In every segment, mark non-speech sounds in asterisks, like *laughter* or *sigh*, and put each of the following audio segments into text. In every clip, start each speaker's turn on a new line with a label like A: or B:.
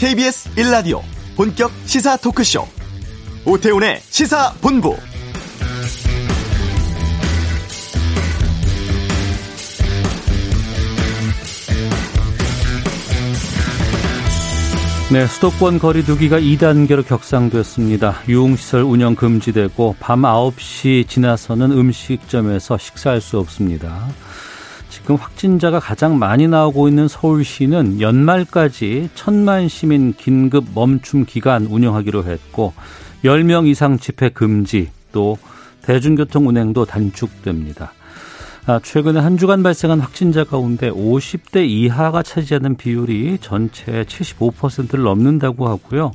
A: KBS 1라디오 본격 시사 토크쇼 오태훈의 시사본부
B: 네, 수도권 거리 두기가 2단계로 격상됐습니다. 유흥시설 운영 금지되고 밤 9시 지나서는 음식점에서 식사할 수 없습니다. 지금 확진자가 가장 많이 나오고 있는 서울시는 연말까지 천만 시민 긴급 멈춤 기간 운영하기로 했고 10명 이상 집회 금지 또 대중교통 운행도 단축됩니다. 아, 최근에 한 주간 발생한 확진자 가운데 50대 이하가 차지하는 비율이 전체의 75%를 넘는다고 하고요.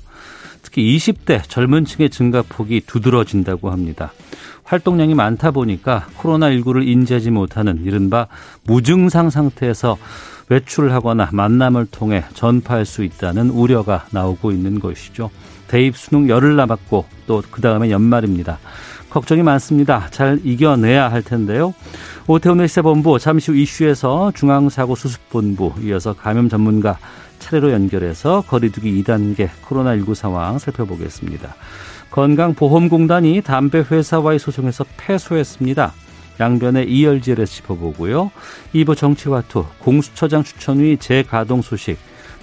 B: 특히 20대 젊은 층의 증가폭이 두드러진다고 합니다. 활동량이 많다 보니까 코로나19를 인지하지 못하는 이른바 무증상 상태에서 외출을 하거나 만남을 통해 전파할 수 있다는 우려가 나오고 있는 것이죠. 대입 수능 열흘 남았고 또 그 다음에 연말입니다. 걱정이 많습니다. 잘 이겨내야 할 텐데요. 오태훈의 시사본부 잠시 후 이슈에서 중앙사고수습본부 이어서 감염 전문가 차례로 연결해서 거리두기 2단계 코로나19 상황 살펴보겠습니다. 건강보험공단이 담배 회사와의 소송에서 패소했습니다. 양변의 이열지를 짚어보고요. 2부 정치와투, 공수처장 추천위 재가동 소식,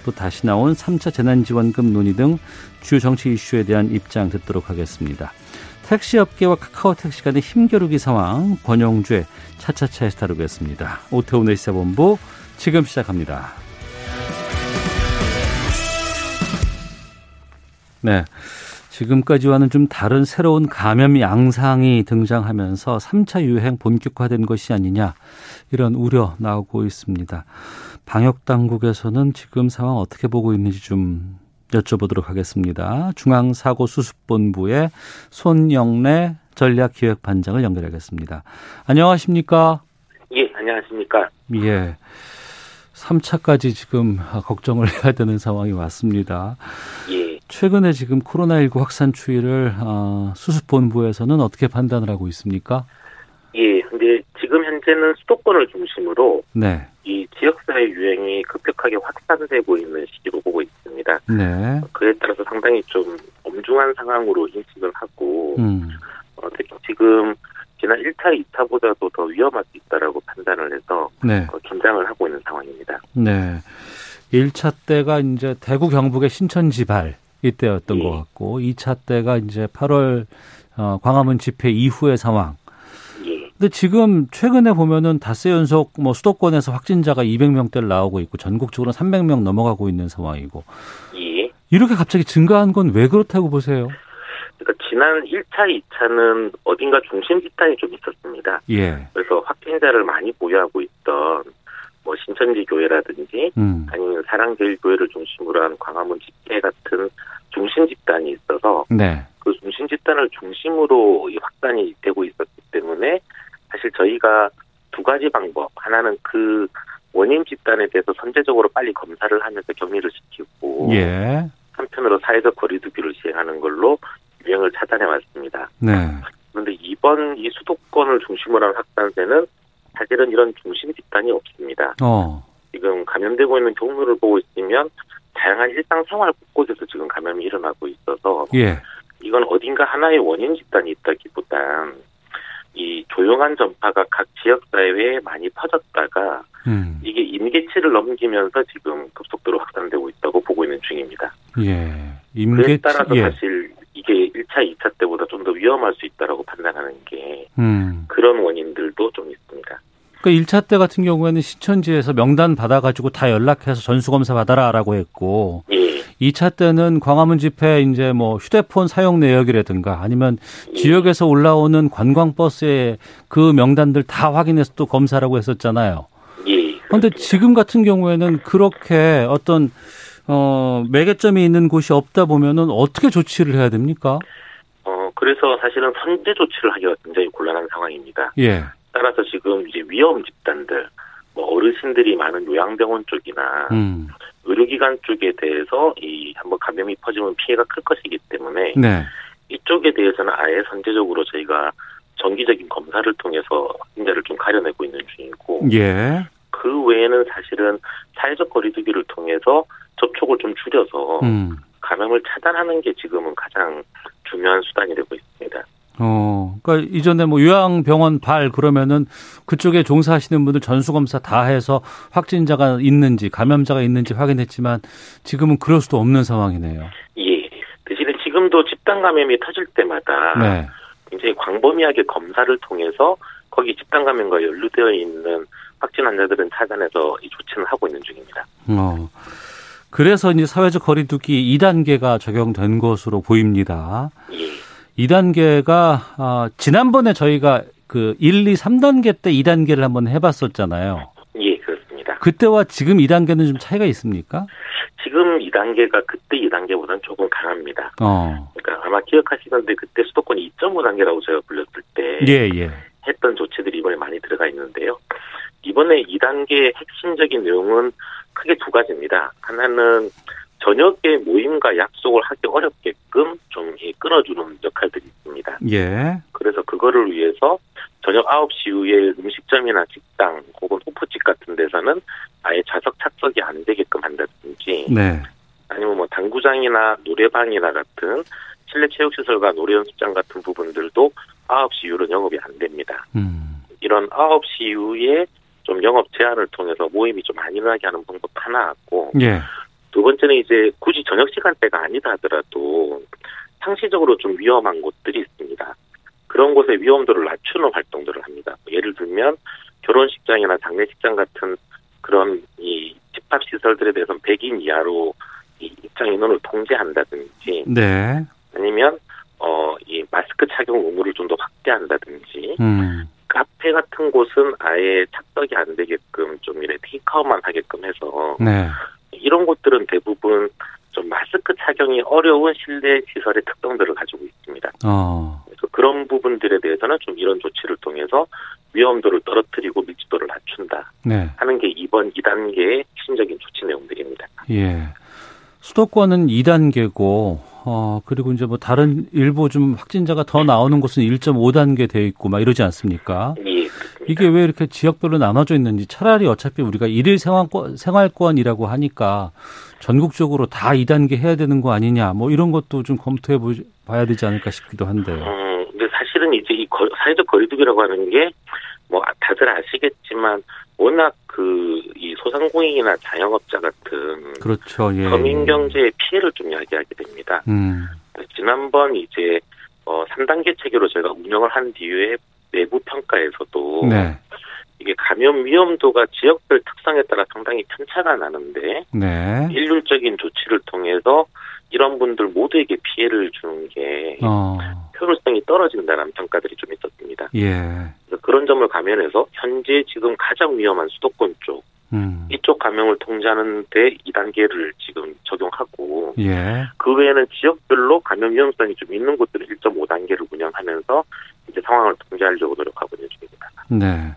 B: 또 다시 나온 3차 재난지원금 논의 등 주요 정치 이슈에 대한 입장 듣도록 하겠습니다. 택시업계와 카카오택시 간의 힘겨루기 상황 권영주의 차차차에서 다루겠습니다. 오태훈의 시사본부 지금 시작합니다. 네. 지금까지와는 좀 다른 새로운 감염 양상이 등장하면서 3차 유행 본격화된 것이 아니냐 이런 우려 나오고 있습니다. 방역 당국에서는 지금 상황 어떻게 보고 있는지 좀 여쭤보도록 하겠습니다. 중앙사고수습본부의 손영래 전략기획반장을 연결하겠습니다. 안녕하십니까?
C: 예, 안녕하십니까?
B: 예. 3차까지 지금 걱정을 해야 되는 상황이 왔습니다.
C: 예.
B: 최근에 지금 코로나19 확산 추이를 어, 수습본부에서는 어떻게 판단을 하고 있습니까?
C: 예, 근데 지금 현재는 수도권을 중심으로
B: 네.
C: 이 지역사회 유행이 급격하게 확산되고 있는 시기로 보고 있습니다.
B: 네.
C: 그에 따라서 상당히 좀 엄중한 상황으로 인식을 하고
B: 음.
C: 어, 특히 지금 지난 1차, 2차보다도 더 위험할 수 있다라고 판단을 해서
B: 네.
C: 어, 긴장을 하고 있는 상황입니다.
B: 네. 1차 때가 이제 대구 경북의 신천지발 이때였던
C: 예.
B: 것 같고 2차 때가 이제 8월 어, 광화문 집회 이후의 상황.
C: 예.
B: 근데 지금 최근에 보면은 닷새 연속 뭐 수도권에서 확진자가 200명대를 나오고 있고 전국적으로 300명 넘어가고 있는 상황이고
C: 예.
B: 이렇게 갑자기 증가한 건 왜 그렇다고 보세요?
C: 그러니까 지난 1차, 2차는 어딘가 중심 집단이 좀 있었습니다.
B: 예.
C: 그래서 확진자를 많이 보유하고 있던 뭐 신천지 교회라든지
B: 음.
C: 아니면 사랑제일교회를 중심으로 한 광화문 집회 같은 중심 집단이 있어서
B: 네.
C: 그 중심 집단을 중심으로 이 확산이 되고 있었기 때문에 사실 저희가 두 가지 방법 하나는 그 원인 집단에 대해서 선제적으로 빨리 검사를 하면서 격리를 시키고
B: 예.
C: 한편으로 사회적 거리두기를 시행하는 걸로 유행을 차단해 왔습니다.
B: 네.
C: 그런데 이번 이 수도권을 중심으로 한 확산세는 사실은 이런 중심 집단이 없습니다.
B: 어.
C: 지금 감염되고 있는 경로를 보고 있으면 다양한 일상생활 곳곳에서 지금 감염이 일어나고 있어서
B: 예.
C: 이건 어딘가 하나의 원인 집단이 있다기보단 이 조용한 전파가 각 지역 사회에 많이 퍼졌다가
B: 음.
C: 이게 임계치를 넘기면서 지금 급속도로 확산되고 있다고 보고 있는 중입니다.
B: 예.
C: 그에
B: 임계
C: 따라서
B: 예.
C: 사실 이게 1차, 2차 때보다 좀 더 위험할 수 있다라고 판단하는 게
B: 음.
C: 그런 원인들도 좀 있습니다.
B: 그러니까 1차 때 같은 경우에는 신천지에서 명단 받아가지고 다 연락해서 전수검사 받아라라고 했고,
C: 예.
B: 2차 때는 광화문 집회 이제 뭐 휴대폰 사용 내역이라든가 아니면
C: 예.
B: 지역에서 올라오는 관광버스의 그 명단들 다 확인해서 또 검사라고 했었잖아요.
C: 예.
B: 그런데. 지금 같은 경우에는 그렇게 어떤 어 매개점이 있는 곳이 없다 보면은 어떻게 조치를 해야 됩니까?
C: 어, 그래서 사실은 선제 조치를 하기가 굉장히 곤란한 상황입니다.
B: 예.
C: 따라서 지금 이제 위험 집단들, 뭐 어르신들이 많은 요양병원 쪽이나
B: 음.
C: 의료기관 쪽에 대해서 이 한번 감염이 퍼지면 피해가 클 것이기 때문에
B: 네.
C: 이쪽에 대해서는 아예 선제적으로 저희가 정기적인 검사를 통해서 확진자를 좀 가려내고 있는 중이고
B: 예.
C: 그 외에는 사실은 사회적 거리두기를 통해서 접촉을 좀 줄여서
B: 음.
C: 감염을 차단하는 게 지금은 가장 중요한 수단이 되고 있습니다.
B: 어, 그러니까 이전에 뭐 요양병원 발 그러면은 그쪽에 종사하시는 분들 전수검사 다 해서 확진자가 있는지 감염자가 있는지 확인했지만 지금은 그럴 수도 없는 상황이네요.
C: 예. 대신에 지금도 집단 감염이 터질 때마다
B: 네.
C: 굉장히 광범위하게 검사를 통해서 거기 집단 감염과 연루되어 있는 확진 환자들은 찾아내서 이 조치는 하고 있는 중입니다.
B: 어. 그래서 이제 사회적 거리두기 2단계가 적용된 것으로 보입니다.
C: 예.
B: 2단계가 아, 지난번에 저희가 그 1, 2, 3단계 때 2단계를 한번 해봤었잖아요.
C: 예, 그렇습니다.
B: 그때와 지금 2단계는 좀 차이가 있습니까?
C: 지금 2단계가 그때 2단계보다는 조금 강합니다.
B: 어,
C: 그러니까 아마 기억하시는데 그때 수도권이 2.5 단계라고 저희가 불렸을 때
B: 예, 예.
C: 했던 조치들이 이번에 많이 들어가 있는데요. 이번에 2단계의 핵심적인 내용은 크게 두 가지입니다. 하나는 저녁에 모임과 약속을 하기 어렵게끔 좀 끊어주는 역할들이 있습니다.
B: 예.
C: 그래서 그거를 위해서 저녁 9시 이후에 음식점이나 식당 혹은 호프집 같은 데서는 아예 좌석 착석이 안 되게끔 한다든지
B: 네.
C: 아니면 뭐 당구장이나 노래방이나 같은 실내 체육시설과 노래연습장 같은 부분들도 9시 이후로 영업이 안 됩니다.
B: 음.
C: 이런 9시 이후에 좀 영업 제한을 통해서 모임이 좀 안 일어나게 하는 방법 하나 같고
B: 예.
C: 두 번째는 이제 굳이 저녁 시간대가 아니다 하더라도 상시적으로 좀 위험한 곳들이 있습니다. 그런 곳의 위험도를 낮추는 활동들을 합니다. 예를 들면 결혼식장이나 장례식장 같은 그런 이 집합 시설들에 대해서는 100인 이하로 이 입장 인원을 통제한다든지
B: 네.
C: 아니면 어 이 마스크 착용 의무를 좀 더 확대한다든지
B: 음.
C: 카페 같은 곳은 아예 착석이 안 되게끔 좀 이래 테이크아웃만 하게끔 해서
B: 네.
C: 이런 곳들은 대부분 좀 마스크 착용이 어려운 실내 시설의 특성들을 가지고 있습니다.
B: 어.
C: 그래서 그런 부분들에 대해서는 좀 이런 조치를 통해서 위험도를 떨어뜨리고 밀집도를 낮춘다
B: 네.
C: 하는 게 이번 2단계의 핵심적인 조치 내용들입니다.
B: 예. 수도권은 2단계고, 어, 그리고 이제 뭐 다른 일부 좀 확진자가 더 나오는 곳은 1.5단계 돼 있고 막 이러지 않습니까?
C: 예, 그렇습니다.
B: 이게 왜 이렇게 지역별로 나눠져 있는지 차라리 어차피 우리가 일일 생활권, 생활권이라고 하니까 전국적으로 다 2단계 해야 되는 거 아니냐 뭐 이런 것도 좀 검토해 보- 봐야 되지 않을까 싶기도 한데요.
C: 음, 근데 사실은 이제 이 거- 사회적 거리두기라고 하는 게 뭐 다들 아시겠지만 워낙 그 이 소상공인이나 자영업자 같은
B: 그렇죠. 예.
C: 서민 경제의 피해를 좀 이야기하게 됩니다.
B: 음.
C: 지난번 이제 어 3단계 체계로 저희가 운영을 한 뒤에 내부 평가에서도
B: 네.
C: 이게 감염 위험도가 지역별 특성에 따라 상당히 편차가 나는데
B: 네.
C: 일률적인 조치를 통해서 이런 분들 모두에게 피해를 주는 게
B: 어.
C: 효율성이 떨어진다는 평가들이 좀 있었습니다.
B: 예.
C: 그런 점을 감면해서 현재 지금 가장 위험한 수도권 쪽
B: 음.
C: 이쪽 감염을 통제하는 데 2단계를 지금 적용하고
B: 예.
C: 그 외에는 지역별로 감염 위험성이 좀 있는 곳들은 1.5단계를 운영하면서 이제 상황을 통제하려고 노력하고 있는 중입니다.
B: 네.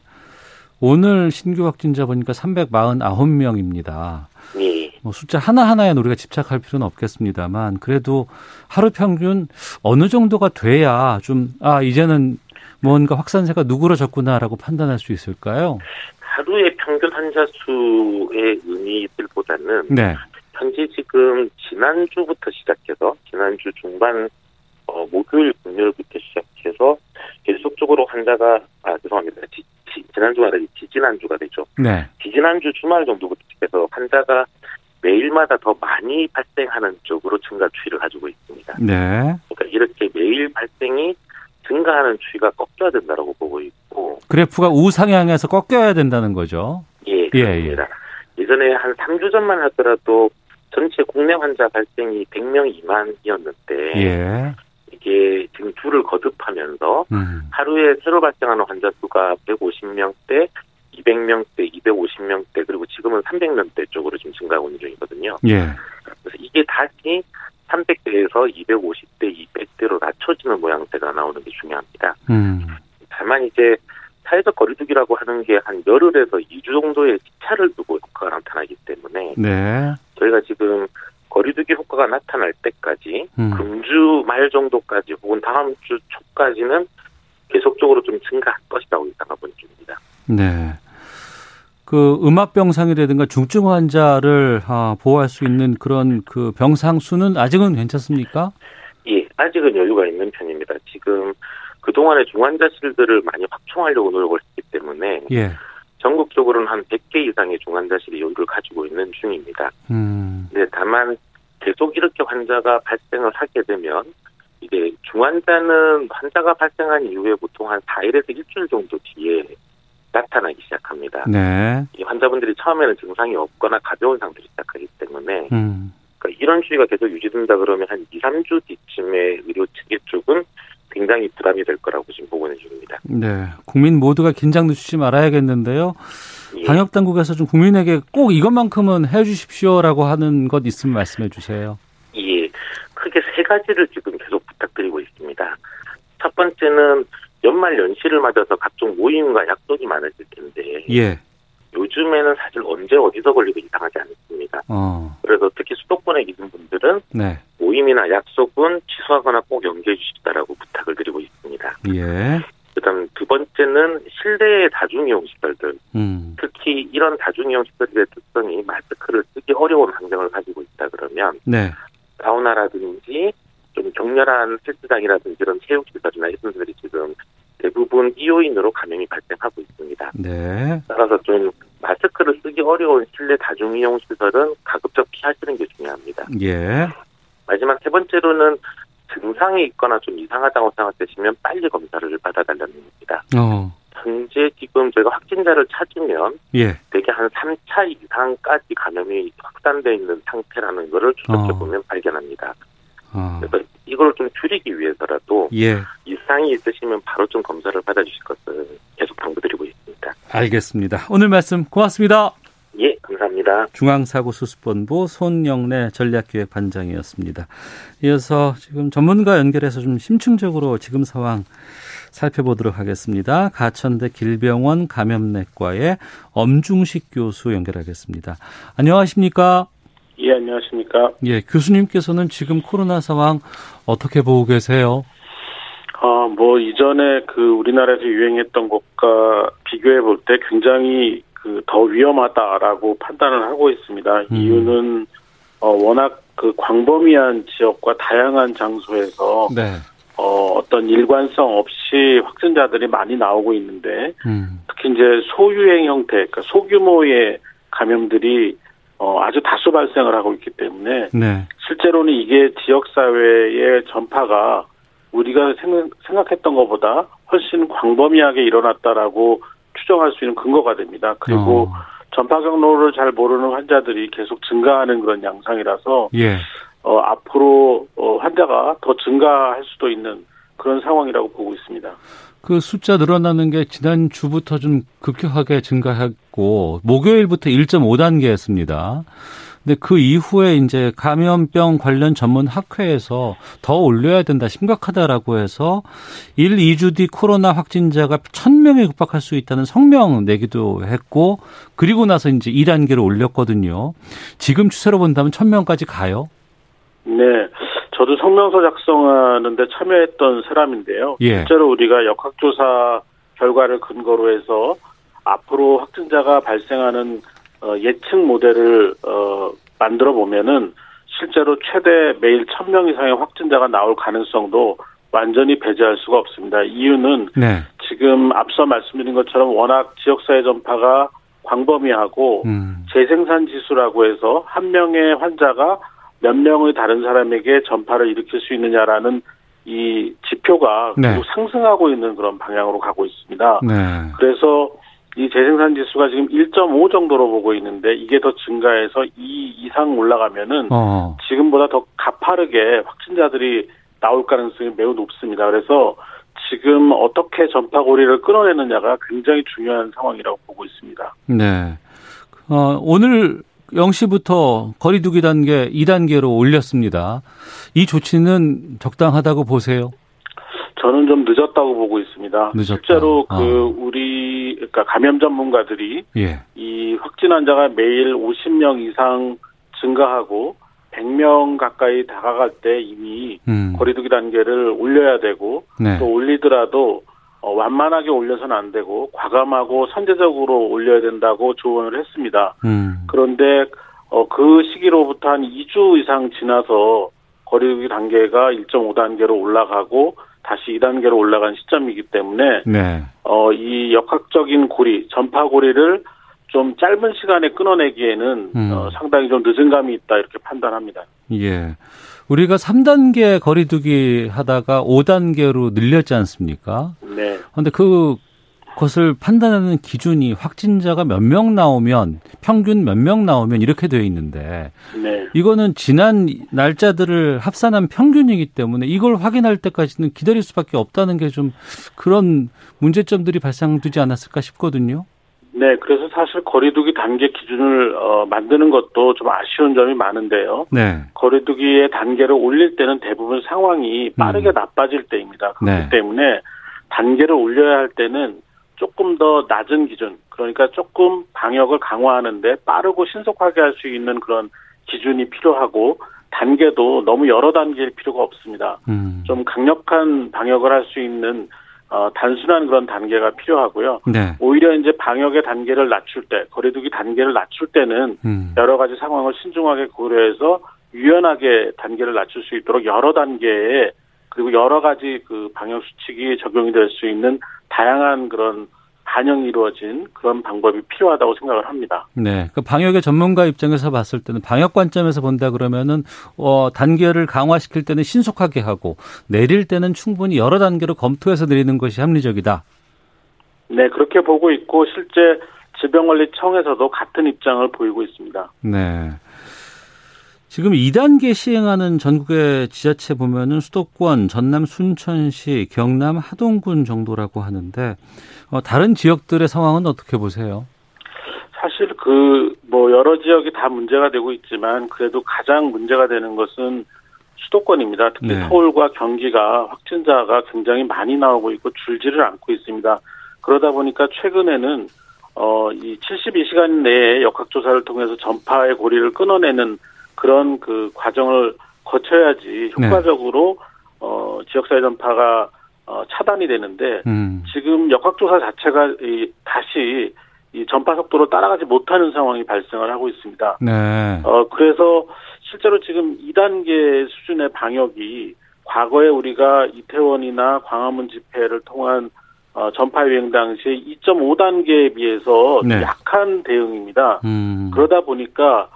B: 오늘 신규 확진자 보니까 349명입니다.
C: 예.
B: 뭐 숫자 하나하나에 우리가 집착할 필요는 없겠습니다만 그래도 하루 평균 어느 정도가 돼야 좀 아 이제는 뭔가 확산세가 누그러졌구나라고 판단할 수 있을까요?
C: 하루의 평균 환자 수의 의미들보다는
B: 네.
C: 현재 지금 지난주부터 시작해서 지난주 중반 어, 목요일 금요일부터 시작해서 계속적으로 환자가 아 죄송합니다 지, 지, 지난주가 아니라 지지난주가 되죠
B: 네.
C: 지지난주 주말 정도부터 시작해서 환자가 매일마다 더 많이 발생하는 쪽으로 증가 추이를 가지고 있습니다.
B: 네.
C: 그러니까 이렇게 매일 발생이 증가하는 추이가 꺾여야 된다고 보고 있고
B: 그래프가 우상향해서 꺾여야 된다는 거죠.
C: 예, 그렇습니다. 예, 전에 한 3주 전만 하더라도 전체 국내 환자 발생이 100명 미만이었는데
B: 예.
C: 이게 지금 줄을 거듭하면서
B: 음.
C: 하루에 새로 발생하는 환자 수가 150명대, 200명대, 250명대 그리고 지금은 300명대 쪽으로 지금 증가하고 있는 중이거든요.
B: 예.
C: 그래서 이게 다시 300대에서 250대, 200대로 낮춰지는 모양새가 나오는 게 중요합니다.
B: 음.
C: 다만 이제 사회적 거리두기라고 하는 게 한 열흘에서 2주 정도의 시차를 두고 효과가 나타나기 때문에
B: 네.
C: 저희가 지금 거리두기 효과가 나타날 때까지
B: 음.
C: 금주 말 정도까지 혹은 다음 주 초까지는 계속적으로 좀 증가할 것이라고 예상하고 있습니다.
B: 네. 그 음압 병상이라든가 중증 환자를 아, 보호할 수 있는 그런 그 병상 수는 아직은 괜찮습니까?
C: 예, 아직은 여유가 있는 편입니다. 지금 그동안에 중환자실들을 많이 확충하려고 노력을 했기 때문에
B: 예.
C: 전국적으로는 한 100개 이상의 중환자실이 여유를 가지고 있는 중입니다.
B: 음.
C: 네, 다만 계속 이렇게 환자가 발생을 하게 되면 이제 중환자는 환자가 발생한 이후에 보통 한 4일에서 일주일 정도 뒤에 나타나기 시작합니다.
B: 네.
C: 이 환자분들이 처음에는 증상이 없거나 가벼운 상태로 시작하기 때문에
B: 음.
C: 그러니까 이런 추이가 계속 유지된다 그러면 한 2, 3주 뒤쯤에 의료 체계 쪽은 굉장히 부담이 될 거라고 지금 보고는 중입니다.
B: 네. 국민 모두가 긴장 늦추지 말아야겠는데요.
C: 예.
B: 방역 당국에서 좀 국민에게 꼭 이것만큼은 해 주십시오라고 하는 것 있으면 말씀해 주세요.
C: 예, 크게 세 가지를 지금 계속 부탁드리고 있습니다. 첫 번째는 연말 연시를 맞아서 각종 모임과 약속이 많아질 텐데
B: 예.
C: 요즘에는 사실 언제 어디서 걸리도 이상하지 않습니다.
B: 어.
C: 그래서 특히 수도권에 있는 분들은
B: 네.
C: 모임이나 약속은 취소하거나 꼭 연기해 주시다라고 부탁을 드리고 있습니다.
B: 예.
C: 그다음 두 번째는 실내 다중이용 시설들,
B: 음.
C: 특히 이런 다중이용 시설들의 특성이 마스크를 쓰기 어려운 환경을 가지고 있다 그러면
B: 네.
C: 사우나라든지 좀 격렬한 헬스장이라든지 이런 체육시설이나 이런 것들이 지금 대부분 이요인으로 감염이 발생하고 있습니다.
B: 네.
C: 따라서 좀 마스크를 쓰기 어려운 실내 다중이용 시설은 가급적 피하시는 게 중요합니다.
B: 예.
C: 마지막 세 번째로는 증상이 있거나 좀 이상하다고 생각되시면 빨리 검사를 받아달라는 겁니다.
B: 어.
C: 현재 지금 저희가 확진자를 찾으면
B: 예.
C: 대개 한 3차 이상까지 감염이 확산돼 있는 상태라는 것을 추적해 보면 발견합니다.
B: 어.
C: 그래서 이걸 좀 줄이기 위해서라도
B: 예.
C: 이상이 있으시면 바로 좀 검사를 받아주실 것을 계속 당부드리고 있습니다.
B: 알겠습니다. 오늘 말씀 고맙습니다.
C: 예, 감사합니다.
B: 중앙사고수습본부 손영래 전략기획반장이었습니다. 이어서 지금 전문가 연결해서 좀 심층적으로 지금 상황 살펴보도록 하겠습니다. 가천대 길병원 감염내과의 엄중식 교수 연결하겠습니다. 안녕하십니까?
D: 예, 안녕하십니까.
B: 예, 교수님께서는 지금 코로나 상황 어떻게 보고 계세요?
D: 어, 뭐, 이전에 그 우리나라에서 유행했던 것과 비교해 볼 때 굉장히 그 더 위험하다라고 판단을 하고 있습니다.
B: 음.
D: 이유는, 어, 워낙 그 광범위한 지역과 다양한 장소에서,
B: 네.
D: 어, 어떤 일관성 없이 확진자들이 많이 나오고 있는데,
B: 음.
D: 특히 이제 소유행 형태, 그러니까 소규모의 감염들이 어, 아주 다수 발생을 하고 있기 때문에
B: 네.
D: 실제로는 이게 지역 사회의 전파가 우리가 생각, 생각했던 것보다 훨씬 광범위하게 일어났다라고 추정할 수 있는 근거가 됩니다. 그리고
B: 어.
D: 전파 경로를 잘 모르는 환자들이 계속 증가하는 그런 양상이라서
B: 예.
D: 어, 앞으로 어, 환자가 더 증가할 수도 있는 그런 상황이라고 보고 있습니다.
B: 그 숫자 늘어나는 게 지난 주부터 좀 급격하게 증가했고 목요일부터 1.5단계였습니다. 근데 그 이후에 이제 감염병 관련 전문 학회에서 더 올려야 된다, 심각하다라고 해서 1, 2주 뒤 코로나 확진자가 1000명에 육박할 수 있다는 성명 내기도 했고 그리고 나서 이제 2단계로 올렸거든요. 지금 추세로 본다면 1000명까지 가요?
D: 네. 저도 성명서 작성하는데 참여했던 사람인데요.
B: 예.
D: 실제로 우리가 역학조사 결과를 근거로 해서 앞으로 확진자가 발생하는 어, 예측 모델을 어, 만들어 보면은 실제로 최대 매일 1000명 이상의 확진자가 나올 가능성도 완전히 배제할 수가 없습니다. 이유는
B: 네.
D: 지금 앞서 말씀드린 것처럼 워낙 지역사회 전파가 광범위하고
B: 음.
D: 재생산 지수라고 해서 한 명의 환자가 몇 명의 다른 사람에게 전파를 일으킬 수 있느냐라는 이 지표가
B: 네.
D: 계속 상승하고 있는 그런 방향으로 가고 있습니다.
B: 네.
D: 그래서 이 재생산 지수가 지금 1.5 정도로 보고 있는데 이게 더 증가해서 2 이상 올라가면은
B: 어.
D: 지금보다 더 가파르게 확진자들이 나올 가능성이 매우 높습니다. 그래서 지금 어떻게 전파고리를 끊어내느냐가 굉장히 중요한 상황이라고 보고 있습니다.
B: 네. 어, 오늘 0시부터 거리두기 단계 2단계로 올렸습니다. 이 조치는 적당하다고 보세요?
D: 저는 좀 늦었다고 보고 있습니다.
B: 늦었다.
D: 실제로
B: 어.
D: 그 우리 그러니까 감염 전문가들이
B: 예.
D: 이 확진 환자가 매일 50명 이상 증가하고 100명 가까이 다가갈 때 이미
B: 음.
D: 거리두기 단계를 올려야 되고
B: 네.
D: 또 올리더라도 어, 완만하게 올려서는 안 되고 과감하고 선제적으로 올려야 된다고 조언을 했습니다. 음. 그런데 어, 그 시기로부터 한 2주 이상 지나서 거리두기 단계가 1.5단계로 올라가고 다시 2단계로 올라간 시점이기 때문에 네. 어, 이 역학적인 고리, 전파 고리를 좀 짧은 시간에 끊어내기에는 음. 어, 상당히 좀 늦은 감이 있다 이렇게 판단합니다.
B: 예. 우리가 3단계 거리두기 하다가 5단계로 늘렸지 않습니까? 네. 그런데 그 것을 판단하는 기준이 확진자가 몇 명 나오면 평균 몇 명 나오면 이렇게 되어 있는데 네. 이거는 지난 날짜들을 합산한 평균이기 때문에 이걸 확인할 때까지는 기다릴 수밖에 없다는 게 좀 그런 문제점들이 발생되지 않았을까 싶거든요.
D: 네, 그래서 사실 거리두기 단계 기준을 어, 만드는 것도 좀 아쉬운 점이 많은데요. 네. 거리두기의 단계를 올릴 때는 대부분 상황이 빠르게 음. 나빠질 때입니다. 그렇기 네. 때문에 단계를 올려야 할 때는 조금 더 낮은 기준, 그러니까 조금 방역을 강화하는데 빠르고 신속하게 할 수 있는 그런 기준이 필요하고 단계도 너무 여러 단계일 필요가 없습니다. 음. 좀 강력한 방역을 할 수 있는 어, 단순한 그런 단계가 필요하고요. 네. 오히려 이제 방역의 단계를 낮출 때, 거리두기 단계를 낮출 때는 음. 여러 가지 상황을 신중하게 고려해서 유연하게 단계를 낮출 수 있도록 여러 단계에 그리고 여러 가지 그 방역 수칙이 적용이 될 수 있는 다양한 그런 반영이 이루어진 그런 방법이 필요하다고 생각을 합니다.
B: 네. 그 방역의 전문가 입장에서 봤을 때는 방역 관점에서 본다 그러면은 어 단계를 강화시킬 때는 신속하게 하고 내릴 때는 충분히 여러 단계로 검토해서 내리는 것이 합리적이다.
D: 네, 그렇게 보고 있고 실제 질병관리청에서도 같은 입장을 보이고 있습니다.
B: 네. 지금 2단계 시행하는 전국의 지자체 보면은 수도권, 전남 순천시, 경남 하동군 정도라고 하는데 어, 다른 지역들의 상황은 어떻게 보세요?
D: 사실 그 뭐 여러 지역이 다 문제가 되고 있지만 그래도 가장 문제가 되는 것은 수도권입니다. 특히 네. 서울과 경기가 확진자가 굉장히 많이 나오고 있고 줄지를 않고 있습니다. 그러다 보니까 최근에는 어, 이 72시간 내에 역학조사를 통해서 전파의 고리를 끊어내는 그런 그 과정을 거쳐야지 네. 효과적으로 네. 어, 지역사회 전파가 어, 차단이 되는데 음. 지금 역학조사 자체가 이, 다시 이 전파 속도로 따라가지 못하는 상황이 발생을 하고 있습니다. 네. 어, 그래서 실제로 지금 2단계 수준의 방역이 과거에 우리가 이태원이나 광화문 집회를 통한 어, 전파 유행 당시에 2.5단계에 비해서 네. 약한 대응입니다. 음. 그러다 보니까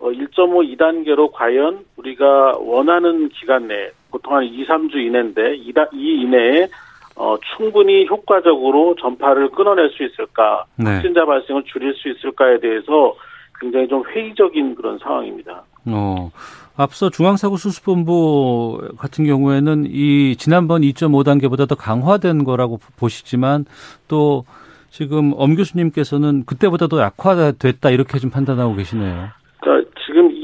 D: 어, 1.5, 2단계로 과연 우리가 원하는 기간 내에 보통 한 2, 3주 이내인데 이, 이 이내에 어, 충분히 효과적으로 전파를 끊어낼 수 있을까, 네. 확진자 발생을 줄일 수 있을까에 대해서 굉장히 좀 회의적인 그런 상황입니다. 어,
B: 앞서 중앙사고수습본부 같은 경우에는 이 지난번 2.5단계보다 더 강화된 거라고 보시지만 또 지금 엄 교수님께서는 그때보다도 약화됐다 이렇게 좀 판단하고 계시네요.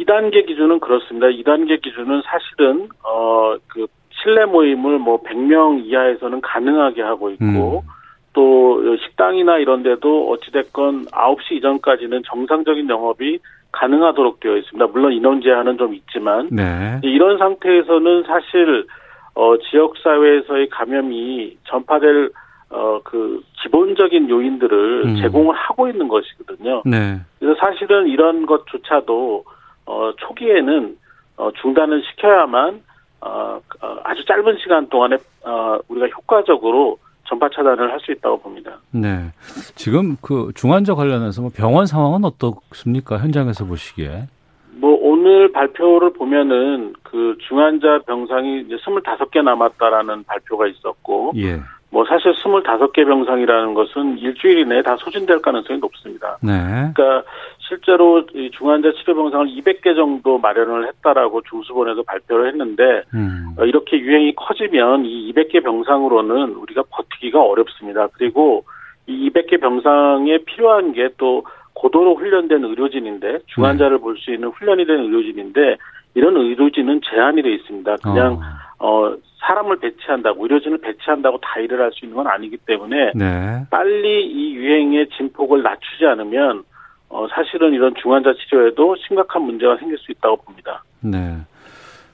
D: 그러니까 지금 2단계 기준은 그렇습니다. 2단계 기준은 사실은 어 그 실내 모임을 뭐 100명 이하에서는 가능하게 하고 있고 음. 또 식당이나 이런 데도 어찌 됐건 9시 이전까지는 정상적인 영업이 가능하도록 되어 있습니다. 물론 인원 제한은 좀 있지만 네. 이런 상태에서는 사실 어 지역 사회에서의 감염이 전파될 어, 그, 기본적인 요인들을 음. 제공을 하고 있는 것이거든요. 네. 그래서 사실은 이런 것조차도, 어, 초기에는, 어, 중단을 시켜야만, 어, 어, 아주 짧은 시간 동안에, 어, 우리가 효과적으로 전파 차단을 할 수 있다고 봅니다.
B: 네. 지금 그 중환자 관련해서 뭐 병원 상황은 어떻습니까? 현장에서 보시기에.
D: 뭐 오늘 발표를 보면은 그 중환자 병상이 이제 25개 남았다라는 발표가 있었고 예. 뭐 사실 25개 병상이라는 것은 일주일 이내에 다 소진될 가능성이 높습니다. 네. 그러니까 실제로 이 중환자 치료 병상을 200개 정도 마련을 했다라고 중수본에서 발표를 했는데 음. 어, 이렇게 유행이 커지면 이 200개 병상으로는 우리가 버티기가 어렵습니다. 그리고 이 200개 병상에 필요한 게 또 고도로 훈련된 의료진인데 중환자를 네. 볼수 있는 훈련이 된 의료진인데 이런 의료진은 제한이 돼 있습니다. 그냥 어, 어 사람을 배치한다고 의료진을 배치한다고 다 일을 할 수 있는 건 아니기 때문에 네. 빨리 이 유행의 진폭을 낮추지 않으면 어, 사실은 이런 중환자 치료에도 심각한 문제가 생길 수 있다고 봅니다.
B: 네.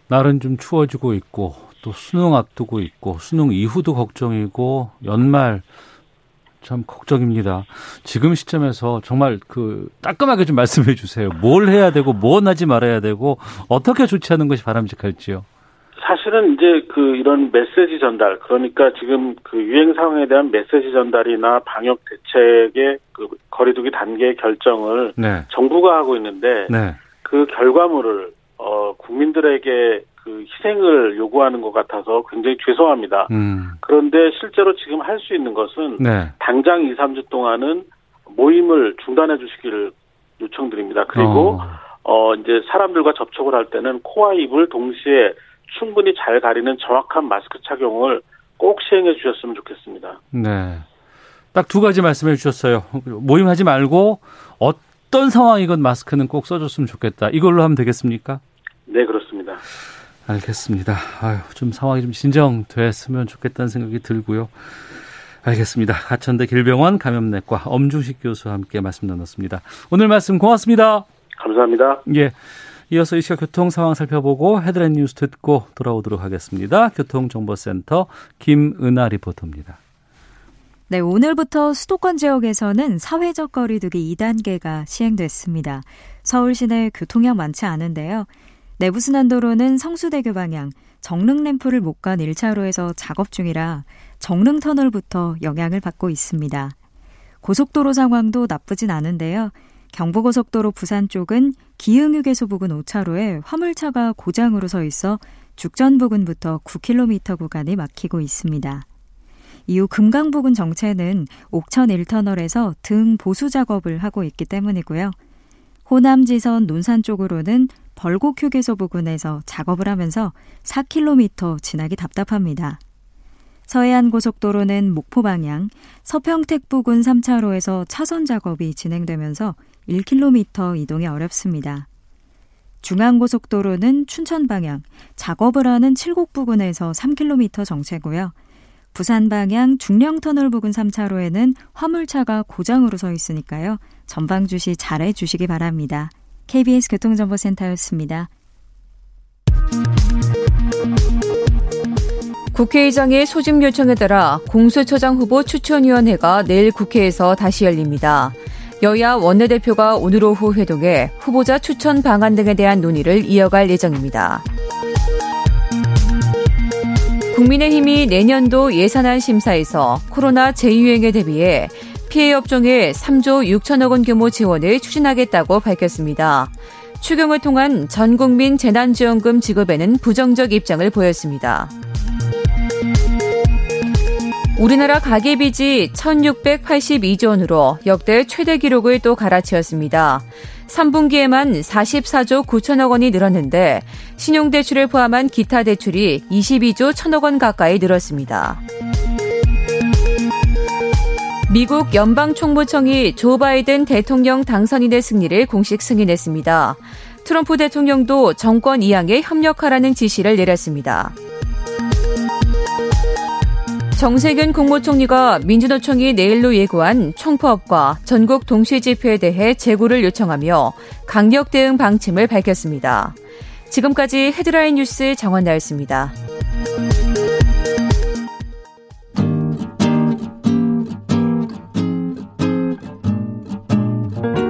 B: 날은 좀 추워지고 있고 또 수능 앞두고 있고 수능 이후도 걱정이고 연말 참 걱정입니다. 지금 시점에서 정말 그 따끔하게 좀 말씀해 주세요. 뭘 해야 되고 뭘 하지 말아야 되고 어떻게 조치하는 것이 바람직할지요.
D: 사실은 이제 그 이런 메시지 전달 그러니까 지금 그 유행 상황에 대한 메시지 전달이나 방역 대책의 그 거리두기 단계 결정을 네. 정부가 하고 있는데 네. 그 결과물을 어 국민들에게 그 희생을 요구하는 것 같아서 굉장히 죄송합니다. 음. 그런데 실제로 지금 할 수 있는 것은 네. 당장 2, 3주 동안은 모임을 중단해 주시기를 요청드립니다. 그리고 어. 어 이제 사람들과 접촉을 할 때는 코와 입을 동시에 충분히 잘 가리는 정확한 마스크 착용을 꼭 시행해 주셨으면 좋겠습니다.
B: 네. 딱 두 가지 말씀해 주셨어요. 모임하지 말고 어떤 상황이건 마스크는 꼭 써줬으면 좋겠다. 이걸로 하면 되겠습니까?
D: 네, 그렇습니다.
B: 알겠습니다. 아유, 좀 상황이 좀 진정됐으면 좋겠다는 생각이 들고요. 알겠습니다. 가천대 길병원 감염내과 엄중식 교수와 함께 말씀 나눴습니다. 오늘 말씀 고맙습니다.
D: 감사합니다.
B: 예. 이어서 이 시각 교통 상황 살펴보고 헤드라인 뉴스 듣고 돌아오도록 하겠습니다. 교통정보센터 김은아 리포터입니다.
E: 네, 오늘부터 수도권 지역에서는 사회적 거리두기 2단계가 시행됐습니다. 서울 시내 교통량 많지 않은데요. 내부순환도로는 성수대교 방향 정릉램프를 못 간 1차로에서 작업 중이라 정릉터널부터 영향을 받고 있습니다. 고속도로 상황도 나쁘진 않은데요. 경부고속도로 부산 쪽은 기흥휴게소 부근 5차로에 화물차가 고장으로 서 있어 죽전 부근부터 9km 구간이 막히고 있습니다. 이후 금강 부근 정체는 옥천 1터널에서 등 보수 작업을 하고 있기 때문이고요. 호남 지선 논산 쪽으로는 벌곡 휴게소 부근에서 작업을 하면서 4km 지나기 답답합니다. 서해안 고속도로는 목포 방향 서평택 부근 3차로에서 차선 작업이 진행되면서 1km 이동이 어렵습니다. 중앙고속도로는 춘천 방향 작업을 하는 칠곡 부근에서 3km 정체고요. 부산 방향 중령터널 부근 3차로에는 화물차가 고장으로 서 있으니까요. 전방 주시 잘해 주시기 바랍니다. KBS 교통정보센터였습니다.
F: 국회의장의 소집 요청에 따라 공수처장 후보 추천위원회가 내일 국회에서 다시 열립니다. 여야 원내대표가 오늘 오후 회동해 후보자 추천 방안 등에 대한 논의를 이어갈 예정입니다. 국민의힘이 내년도 예산안 심사에서 코로나 재유행에 대비해 피해 업종에 3조 6천억 원 규모 지원을 추진하겠다고 밝혔습니다. 추경을 통한 전 국민 재난지원금 지급에는 부정적 입장을 보였습니다. 우리나라 가계빚이 1682조 원으로 역대 최대 기록을 또 갈아치웠습니다. 3분기에만 44조 9천억 원이 늘었는데 신용대출을 포함한 기타 대출이 22조 1천억 원 가까이 늘었습니다. 미국 연방총무청이 조 바이든 대통령 당선인의 승리를 공식 승인했습니다. 트럼프 대통령도 정권 이양에 협력하라는 지시를 내렸습니다. 정세균 국무총리가 민주노총이 내일로 예고한 총파업과 전국 동시 집회에 대해 재고를 요청하며 강력 대응 방침을 밝혔습니다. 지금까지 헤드라인 뉴스 정원 나였습니다.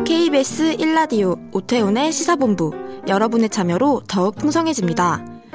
G: KBS 1라디오 오태훈의 시사본부 여러분의 참여로 더욱 풍성해집니다.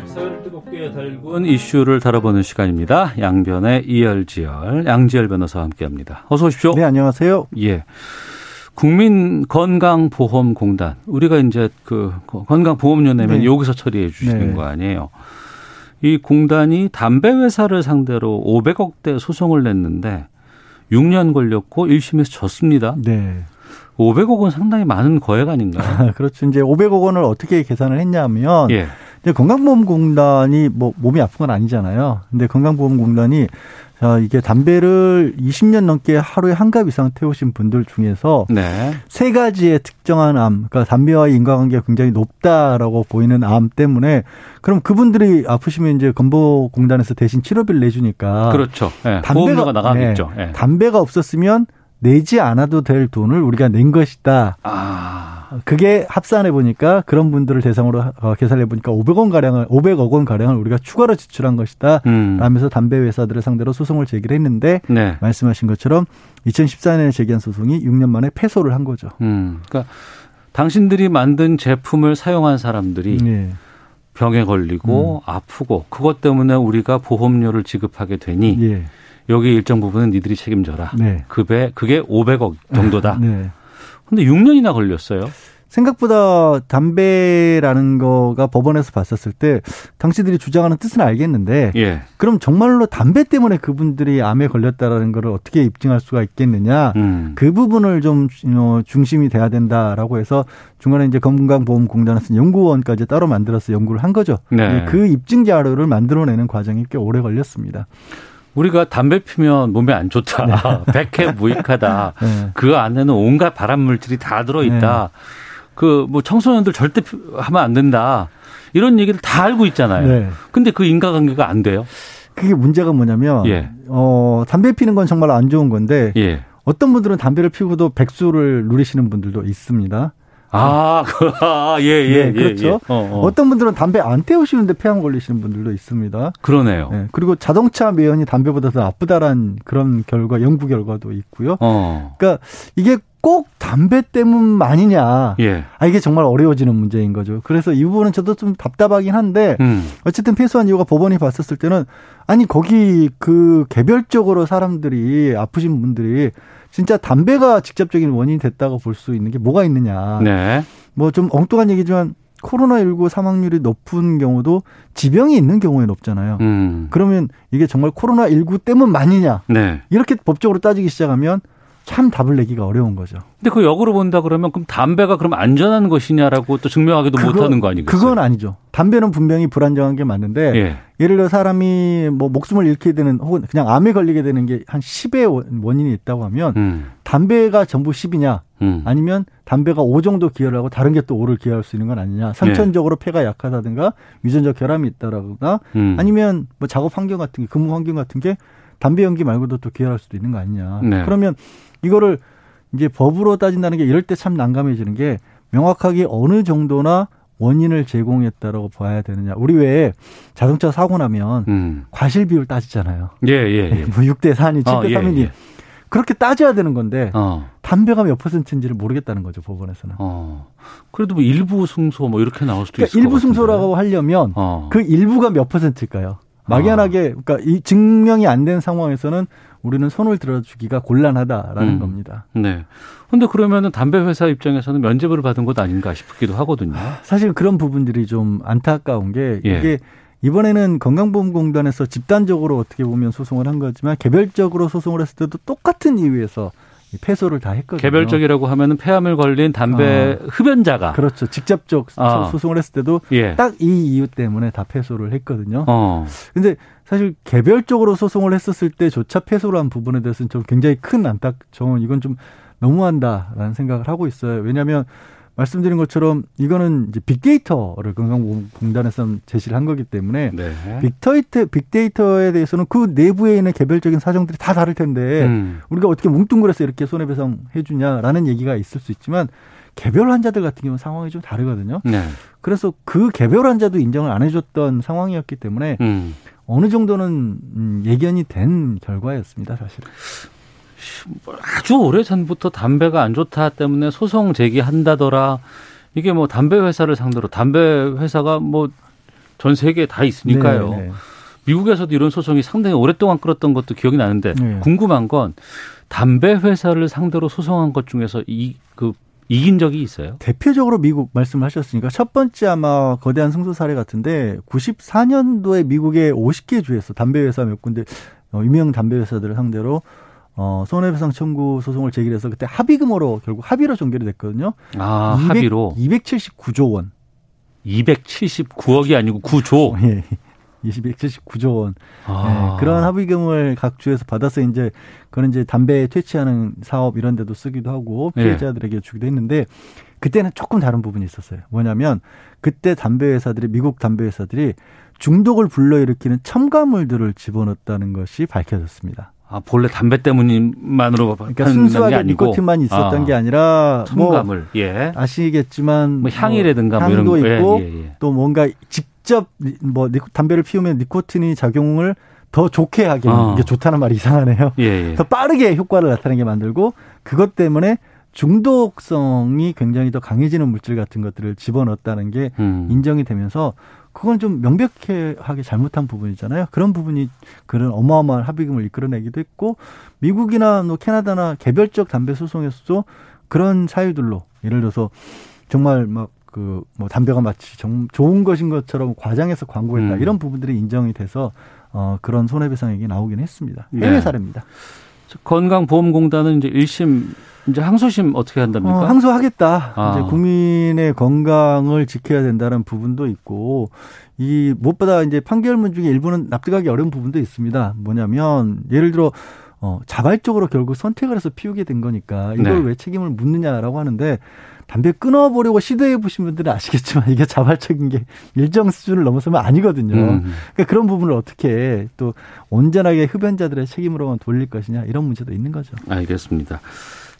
B: 뜨겁게 달군 이슈를 다뤄보는 시간입니다. 양변의 이열지열, 양지열 변호사와 함께합니다. 어서 오십시오.
H: 네, 안녕하세요.
B: 예. 국민건강보험공단 우리가 이제 그 건강보험료 내면 네. 여기서 처리해 주시는 네. 거 아니에요. 이 공단이 담배 회사를 상대로 500억대 소송을 냈는데 6년 걸렸고 1심에서 졌습니다. 네. 500억 원 상당히 많은 거액 아닌가요? *laughs*
H: 그렇죠. 이제 500억 원을 어떻게 계산을 했냐면 예. 이제 건강보험공단이 뭐 몸이 아픈 건 아니잖아요. 근데 건강보험공단이 자, 이게 담배를 20년 넘게 하루에 한 갑 이상 태우신 분들 중에서 네. 세 가지의 특정한 암, 그러니까 담배와의 인과관계가 굉장히 높다라고 보이는 암 때문에 그럼 그분들이 아프시면 이제 건보공단에서 대신 치료비를 내주니까
B: 그렇죠. 네. 담배가 나가겠죠. 네.
H: 담배가 없었으면 내지 않아도 될 돈을 우리가 낸 것이다. 아. 그게 합산해 보니까 그런 분들을 대상으로 어, 계산해 보니까 500원 가량을 500억 원 가량을 우리가 추가로 지출한 것이다. 음. 라면서 담배 회사들을 상대로 소송을 제기를 했는데 네. 말씀하신 것처럼 2014년에 제기한 소송이 6년 만에 패소를 한 거죠.
B: 음. 그러니까 당신들이 만든 제품을 사용한 사람들이 네. 병에 걸리고 음. 아프고 그것 때문에 우리가 보험료를 지급하게 되니 예. 여기 일정 부분은 니들이 책임져라. 네. 급에 그게 500억 정도다. 네. 근데 6년이나 걸렸어요.
H: 생각보다 담배라는 거가 법원에서 봤었을 때 당신들이 주장하는 뜻은 알겠는데 예. 그럼 정말로 담배 때문에 그분들이 암에 걸렸다라는 걸 어떻게 입증할 수가 있겠느냐 음. 그 부분을 좀 어, 중심이 돼야 된다라고 해서 중간에 이제 건강보험공단에서 연구원까지 따로 만들어서 연구를 한 거죠. 네. 그 입증 자료를 만들어내는 과정이 꽤 오래 걸렸습니다.
B: 우리가 담배 피면 몸에 안 좋다. 네. *laughs* 백해 무익하다. 네. 그 안에는 온갖 발암 물질이 다 들어 있다. 네. 그뭐 청소년들 절대 하면 안 된다. 이런 얘기를 다 알고 있잖아요. 네. 근데 그 인과관계가 안 돼요.
H: 그게 문제가 뭐냐면 예. 어 담배 피는 건 정말 안 좋은 건데 예. 어떤 분들은 담배를 피우고도 백수를 누리시는 분들도 있습니다.
B: 아, 그, *laughs* 아, 예, 예, 네,
H: 그렇죠. 예, 예. 어, 어. 떤 분들은 담배 안 태우시는데 폐암 걸리시는 분들도 있습니다.
B: 그러네요.
H: 네, 그리고 자동차 매연이 담배보다 더 나쁘다란 그런 결과, 연구 결과도 있고요. 어. 그러니까 이게 꼭 담배 때문만이냐. 예. 아, 이게 정말 어려워지는 문제인 거죠. 그래서 이 부분은 저도 좀 답답하긴 한데, 음. 어쨌든 패소한 이유가 법원이 봤었을 때는, 아니, 거기 그 개별적으로 사람들이, 아프신 분들이 진짜 담배가 직접적인 원인이 됐다고 볼 수 있는 게 뭐가 있느냐. 네. 뭐 좀 엉뚱한 얘기지만 코로나19 사망률이 높은 경우도 지병이 있는 경우에 높잖아요. 음. 그러면 이게 정말 코로나19 때문만이냐. 네. 이렇게 법적으로 따지기 시작하면 참 답을 내기가 어려운 거죠.
B: 근데 그 역으로 본다 그러면 그럼 담배가 그럼 안전한 것이냐라고 또 증명하기도 그거, 못하는 거 아니겠어요?
H: 그건 아니죠. 담배는 분명히 불안정한 게 맞는데 예. 예를 들어 사람이 뭐 목숨을 잃게 되는 혹은 그냥 암에 걸리게 되는 게 한 10의 원인이 있다고 하면 음. 담배가 전부 10이냐 음. 아니면 담배가 5 정도 기여를 하고 다른 게 또 5를 기여할 수 있는 건 아니냐. 선천적으로 예. 폐가 약하다든가 유전적 결함이 있다라거나 음. 아니면 뭐 작업 환경 같은 게 근무 환경 같은 게 담배 연기 말고도 또 기여할 수도 있는 거 아니냐. 네. 그러면 이거를 이제 법으로 따진다는 게 이럴 때 참 난감해지는 게 명확하게 어느 정도나 원인을 제공했다라고 봐야 되느냐. 우리 왜 자동차 사고 나면 음. 과실 비율 따지잖아요.
B: 예, 예, 예. *laughs*
H: 뭐 6대 4니 7대 어, 3이니. 예, 예. 그렇게 따져야 되는 건데 어. 담배가 몇 퍼센트인지를 모르겠다는 거죠 법원에서는. 어.
B: 그래도 뭐 일부 승소 뭐 이렇게 나올 수도 그러니까 있을
H: 일부 승소라고 하려면 어. 그 일부가 몇 퍼센트일까요? 막연하게 그러니까 이 증명이 안 된 상황에서는 우리는 손을 들어주기가 곤란하다라는 음. 겁니다.
B: 네. 근데 그러면은 담배 회사 입장에서는 면제부를 받은 것 아닌가 싶기도 하거든요.
H: 사실 그런 부분들이 좀 안타까운 게 예. 이게 이번에는 건강보험공단에서 집단적으로 어떻게 보면 소송을 한 거지만 개별적으로 소송을 했을 때도 똑같은 이유에서 패소를 다 했거든요.
B: 개별적이라고 하면은 폐암을 걸린 담배 어. 흡연자가
H: 그렇죠. 직접적 어. 소송을 했을 때도 예. 딱이 이유 때문에 다 패소를 했거든요. 어. 근데 사실 개별적으로 소송을 했었을 때조차 패소를 한 부분에 대해서는 좀 굉장히 큰 안타, 저는 이건 좀 너무한다라는 생각을 하고 있어요. 왜냐하면 말씀드린 것처럼 이거는 이제 빅데이터를 건강공단에서 제시를 한 거기 때문에 네. 빅데이터 빅데이터에 대해서는 그 내부에 있는 개별적인 사정들이 다 다를 텐데 음. 우리가 어떻게 뭉뚱그려서 이렇게 손해배상 해주냐라는 얘기가 있을 수 있지만 개별 환자들 같은 경우는 상황이 좀 다르거든요. 네. 그래서 그 개별 환자도 인정을 안 해줬던 상황이었기 때문에 음. 어느 정도는 음, 예견이 된 결과였습니다, 사실.
B: 아주 오래 전부터 담배가 안 좋다 때문에 소송 제기한다더라. 이게 뭐 담배 회사를 상대로 담배 회사가 뭐 전 세계에 다 있으니까요. 네, 네. 미국에서도 이런 소송이 상당히 오랫동안 끌었던 것도 기억이 나는데 네. 궁금한 건 담배 회사를 상대로 소송한 것 중에서 이 그 이긴 적이 있어요?
H: 대표적으로 미국 말씀하셨으니까 첫 번째 아마 거대한 승소 사례 같은데 94년도에 미국의 50개 주에서 담배 회사 몇 군데 어, 유명 담배 회사들을 상대로 어, 손해배상 청구 소송을 제기해서 그때 합의금으로 결국 합의로 종결이 됐거든요.
B: 아, 200, 합의로
H: 279조 원.
B: 279억이 아니고 9조. *laughs* 예.
H: 279조 원. 아. 네, 그런 합의금을 각 주에서 받아서 이제 그런 이제 담배 퇴치하는 사업 이런 데도 쓰기도 하고 예. 피해자들에게 예. 주기도 했는데 그때는 조금 다른 부분이 있었어요. 뭐냐면 그때 담배 회사들이 미국 담배 회사들이 중독을 불러일으키는 첨가물들을 집어넣었다는 것이 밝혀졌습니다.
B: 아, 본래 담배 때문만으로
H: 그러니까 순수하게. 니코틴만 있었던 아, 게 아니라
B: 뭐 첨가물. 뭐
H: 예. 아시겠지만
B: 뭐 향이라든가
H: 뭐 향도 뭐 이런 있고 예, 예, 예. 또 뭔가 직접 뭐 담배를 피우면 니코틴이 작용을 더 좋게 하게 어. 이게 좋다는 말이 이상하네요. 예, 예. *laughs* 더 빠르게 효과를 나타내게 만들고 그것 때문에 중독성이 굉장히 더 강해지는 물질 같은 것들을 집어넣었다는 게 음. 인정이 되면서 그건 좀 명백하게 잘못한 부분이잖아요. 그런 부분이 그런 어마어마한 합의금을 이끌어내기도 했고 미국이나 뭐 캐나다나 개별적 담배 소송에서도 그런 사유들로 예를 들어서 정말 막 그 뭐 담배가 마치 정, 좋은 것인 것처럼 과장해서 광고했다 음. 이런 부분들이 인정이 돼서 어 그런 손해배상액이 나오긴 했습니다. 해외 네. 사례입니다.
B: 건강보험공단은 이제 1심 이제 항소심 어떻게 한답니까?
H: 어, 항소하겠다. 아. 이제 국민의 건강을 지켜야 된다는 부분도 있고 이 무엇보다 이제 판결문 중에 일부는 납득하기 어려운 부분도 있습니다. 뭐냐면 예를 들어 어, 자발적으로 결국 선택을 해서 피우게 된 거니까 이걸 네. 왜 책임을 묻느냐라고 하는데 담배 끊어보려고 시도해 보신 분들은 아시겠지만 이게 자발적인 게 일정 수준을 넘어서면 아니거든요. 음. 그러니까 그런 부분을 어떻게 또 온전하게 흡연자들의 책임으로만 돌릴 것이냐 이런 문제도 있는 거죠.
B: 알겠습니다.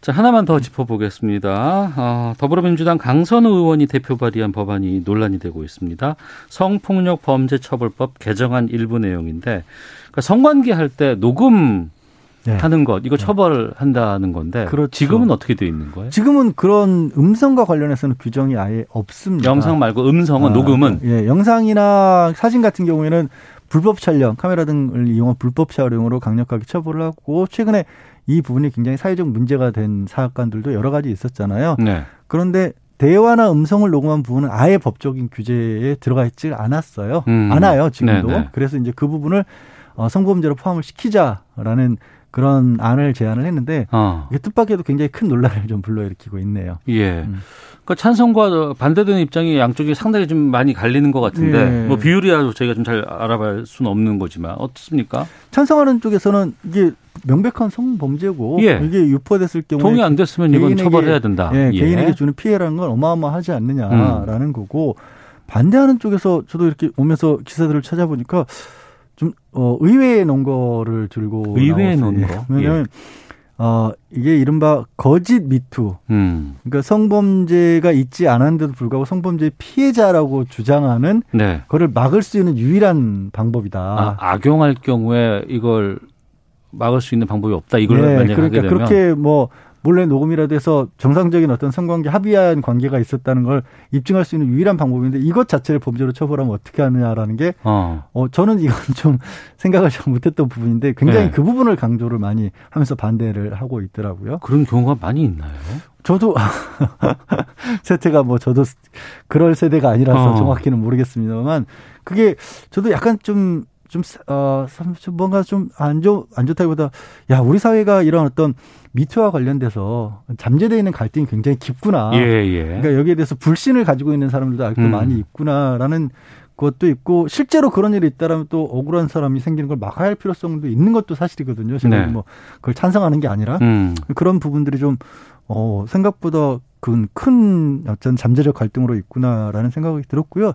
B: 자, 하나만 더 짚어보겠습니다. 어, 더불어민주당 강선우 의원이 대표 발의한 법안이 논란이 되고 있습니다. 성폭력 범죄 처벌법 개정안 일부 내용인데, 그러니까 성관계 할 때 녹음 네. 하는 것 이거 네. 처벌한다는 건데 그렇죠. 지금은 어떻게 되어 있는 거예요?
H: 지금은 그런 음성과 관련해서는 규정이 아예 없습니다.
B: 영상 말고 음성은 아, 녹음은
H: 예, 영상이나 사진 같은 경우에는 불법 촬영, 카메라 등을 이용한 불법 촬영으로 강력하게 처벌을 하고 최근에 이 부분이 굉장히 사회적 문제가 된 사건들도 여러 가지 있었잖아요. 네. 그런데 대화나 음성을 녹음한 부분은 아예 법적인 규제에 들어가 있지 않았어요. 음. 않아요, 지금도. 네네. 네. 그래서 이제 그 부분을 어, 성범죄로 포함을 시키자라는 그런 안을 제안을 했는데 어. 이게 뜻밖에도 굉장히 큰 논란을 좀 불러일으키고 있네요.
B: 예. 음. 그 찬성과 반대되는 입장이 양쪽이 상당히 좀 많이 갈리는 것 같은데 예. 뭐 비율이라도 저희가 좀 잘 알아볼 수는 없는 거지만 어떻습니까?
H: 찬성하는 쪽에서는 이게 명백한 성범죄고 예. 이게 유포됐을 경우에
B: 동의 안 됐으면 이건 처벌해야 된다.
H: 예, 예. 개인에게 주는 피해라는 건 어마어마하지 않느냐라는 음. 거고 반대하는 쪽에서 저도 이렇게 오면서 기사들을 찾아보니까 좀 어, 의외의 논거를 들고
B: 의외의 논거.
H: 왜냐하면 예. 어, 이게 이른바 거짓 미투. 음. 그러니까 성범죄가 있지 않았는데도 불구하고 성범죄 피해자라고 주장하는 네. 그걸 막을 수 있는 유일한 방법이다.
B: 아, 악용할 경우에 이걸 막을 수 있는 방법이 없다. 이걸 네, 만약에
H: 그러니까 그렇게 뭐 몰래 녹음이라도 해서 정상적인 어떤 성관계 합의한 관계가 있었다는 걸 입증할 수 있는 유일한 방법인데 이것 자체를 범죄로 처벌하면 어떻게 하느냐라는 게 어, 어 저는 이건 *laughs* 좀 생각을 잘 못했던 부분인데 굉장히 네. 그 부분을 강조를 많이 하면서 반대를 하고 있더라고요.
B: 그런 경우가 많이 있나요?
H: 저도 *laughs* 세태가 뭐 저도 그럴 세대가 아니라서 어. 정확히는 모르겠습니다만 그게 저도 약간 좀 좀, 어, 좀 뭔가 좀 안 좋, 안 좋다기보다, 야, 우리 사회가 이런 어떤 미투와 관련돼서 잠재되어 있는 갈등이 굉장히 깊구나. 예, 예. 그러니까 여기에 대해서 불신을 가지고 있는 사람들도 아직도 음. 많이 있구나라는 것도 있고 실제로 그런 일이 있다라면 또 억울한 사람이 생기는 걸 막아야 할 필요성도 있는 것도 사실이거든요. 제가 네. 뭐 그걸 찬성하는 게 아니라 음. 그런 부분들이 좀 어, 생각보다 큰, 큰 어떤 잠재적 갈등으로 있구나라는 생각이 들었고요.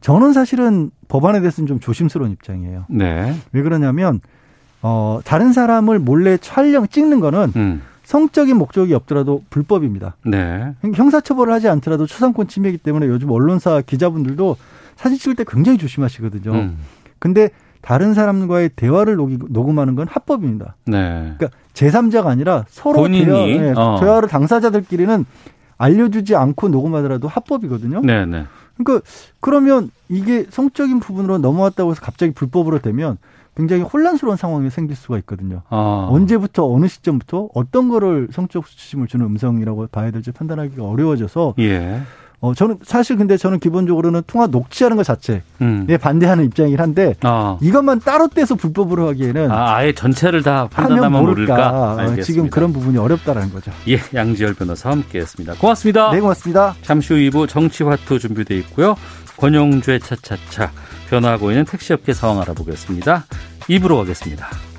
H: 저는 사실은 법안에 대해서는 좀 조심스러운 입장이에요. 네. 왜 그러냐면 어 다른 사람을 몰래 촬영 찍는 거는 음. 성적인 목적이 없더라도 불법입니다. 네. 형사처벌을 하지 않더라도 초상권 침해이기 때문에 요즘 언론사 기자분들도 사진 찍을 때 굉장히 조심하시거든요. 음. 근데 다른 사람과의 대화를 녹음하는 건 합법입니다. 네. 그러니까 제3자가 아니라 서로 본인이 대화, 네, 어. 대화를 당사자들끼리는 알려주지 않고 녹음하더라도 합법이거든요. 네, 네. 그러니까 그러면 이게 성적인 부분으로 넘어왔다고 해서 갑자기 불법으로 되면 굉장히 혼란스러운 상황이 생길 수가 있거든요. 아. 언제부터 어느 시점부터 어떤 거를 성적 수치심을 주는 음성이라고 봐야 될지 판단하기가 어려워져서 예. 어, 저는 사실 근데 저는 기본적으로는 통화 녹취하는 것 자체에 음. 반대하는 입장이긴 한데 어. 이것만 따로 떼서 불법으로 하기에는
B: 아, 예 전체를 다 판단하면 모를까?
H: 알겠습니다. 지금 그런 부분이 어렵다라는 거죠.
B: 예, 양지열 변호사 함께했습니다. 고맙습니다.
H: 네, 고맙습니다.
B: 잠시 후 2부 정치화투 준비돼 있고요. 권용주의 차차차 변화하고 있는 택시업계 상황 알아보겠습니다. 2부로 가겠습니다.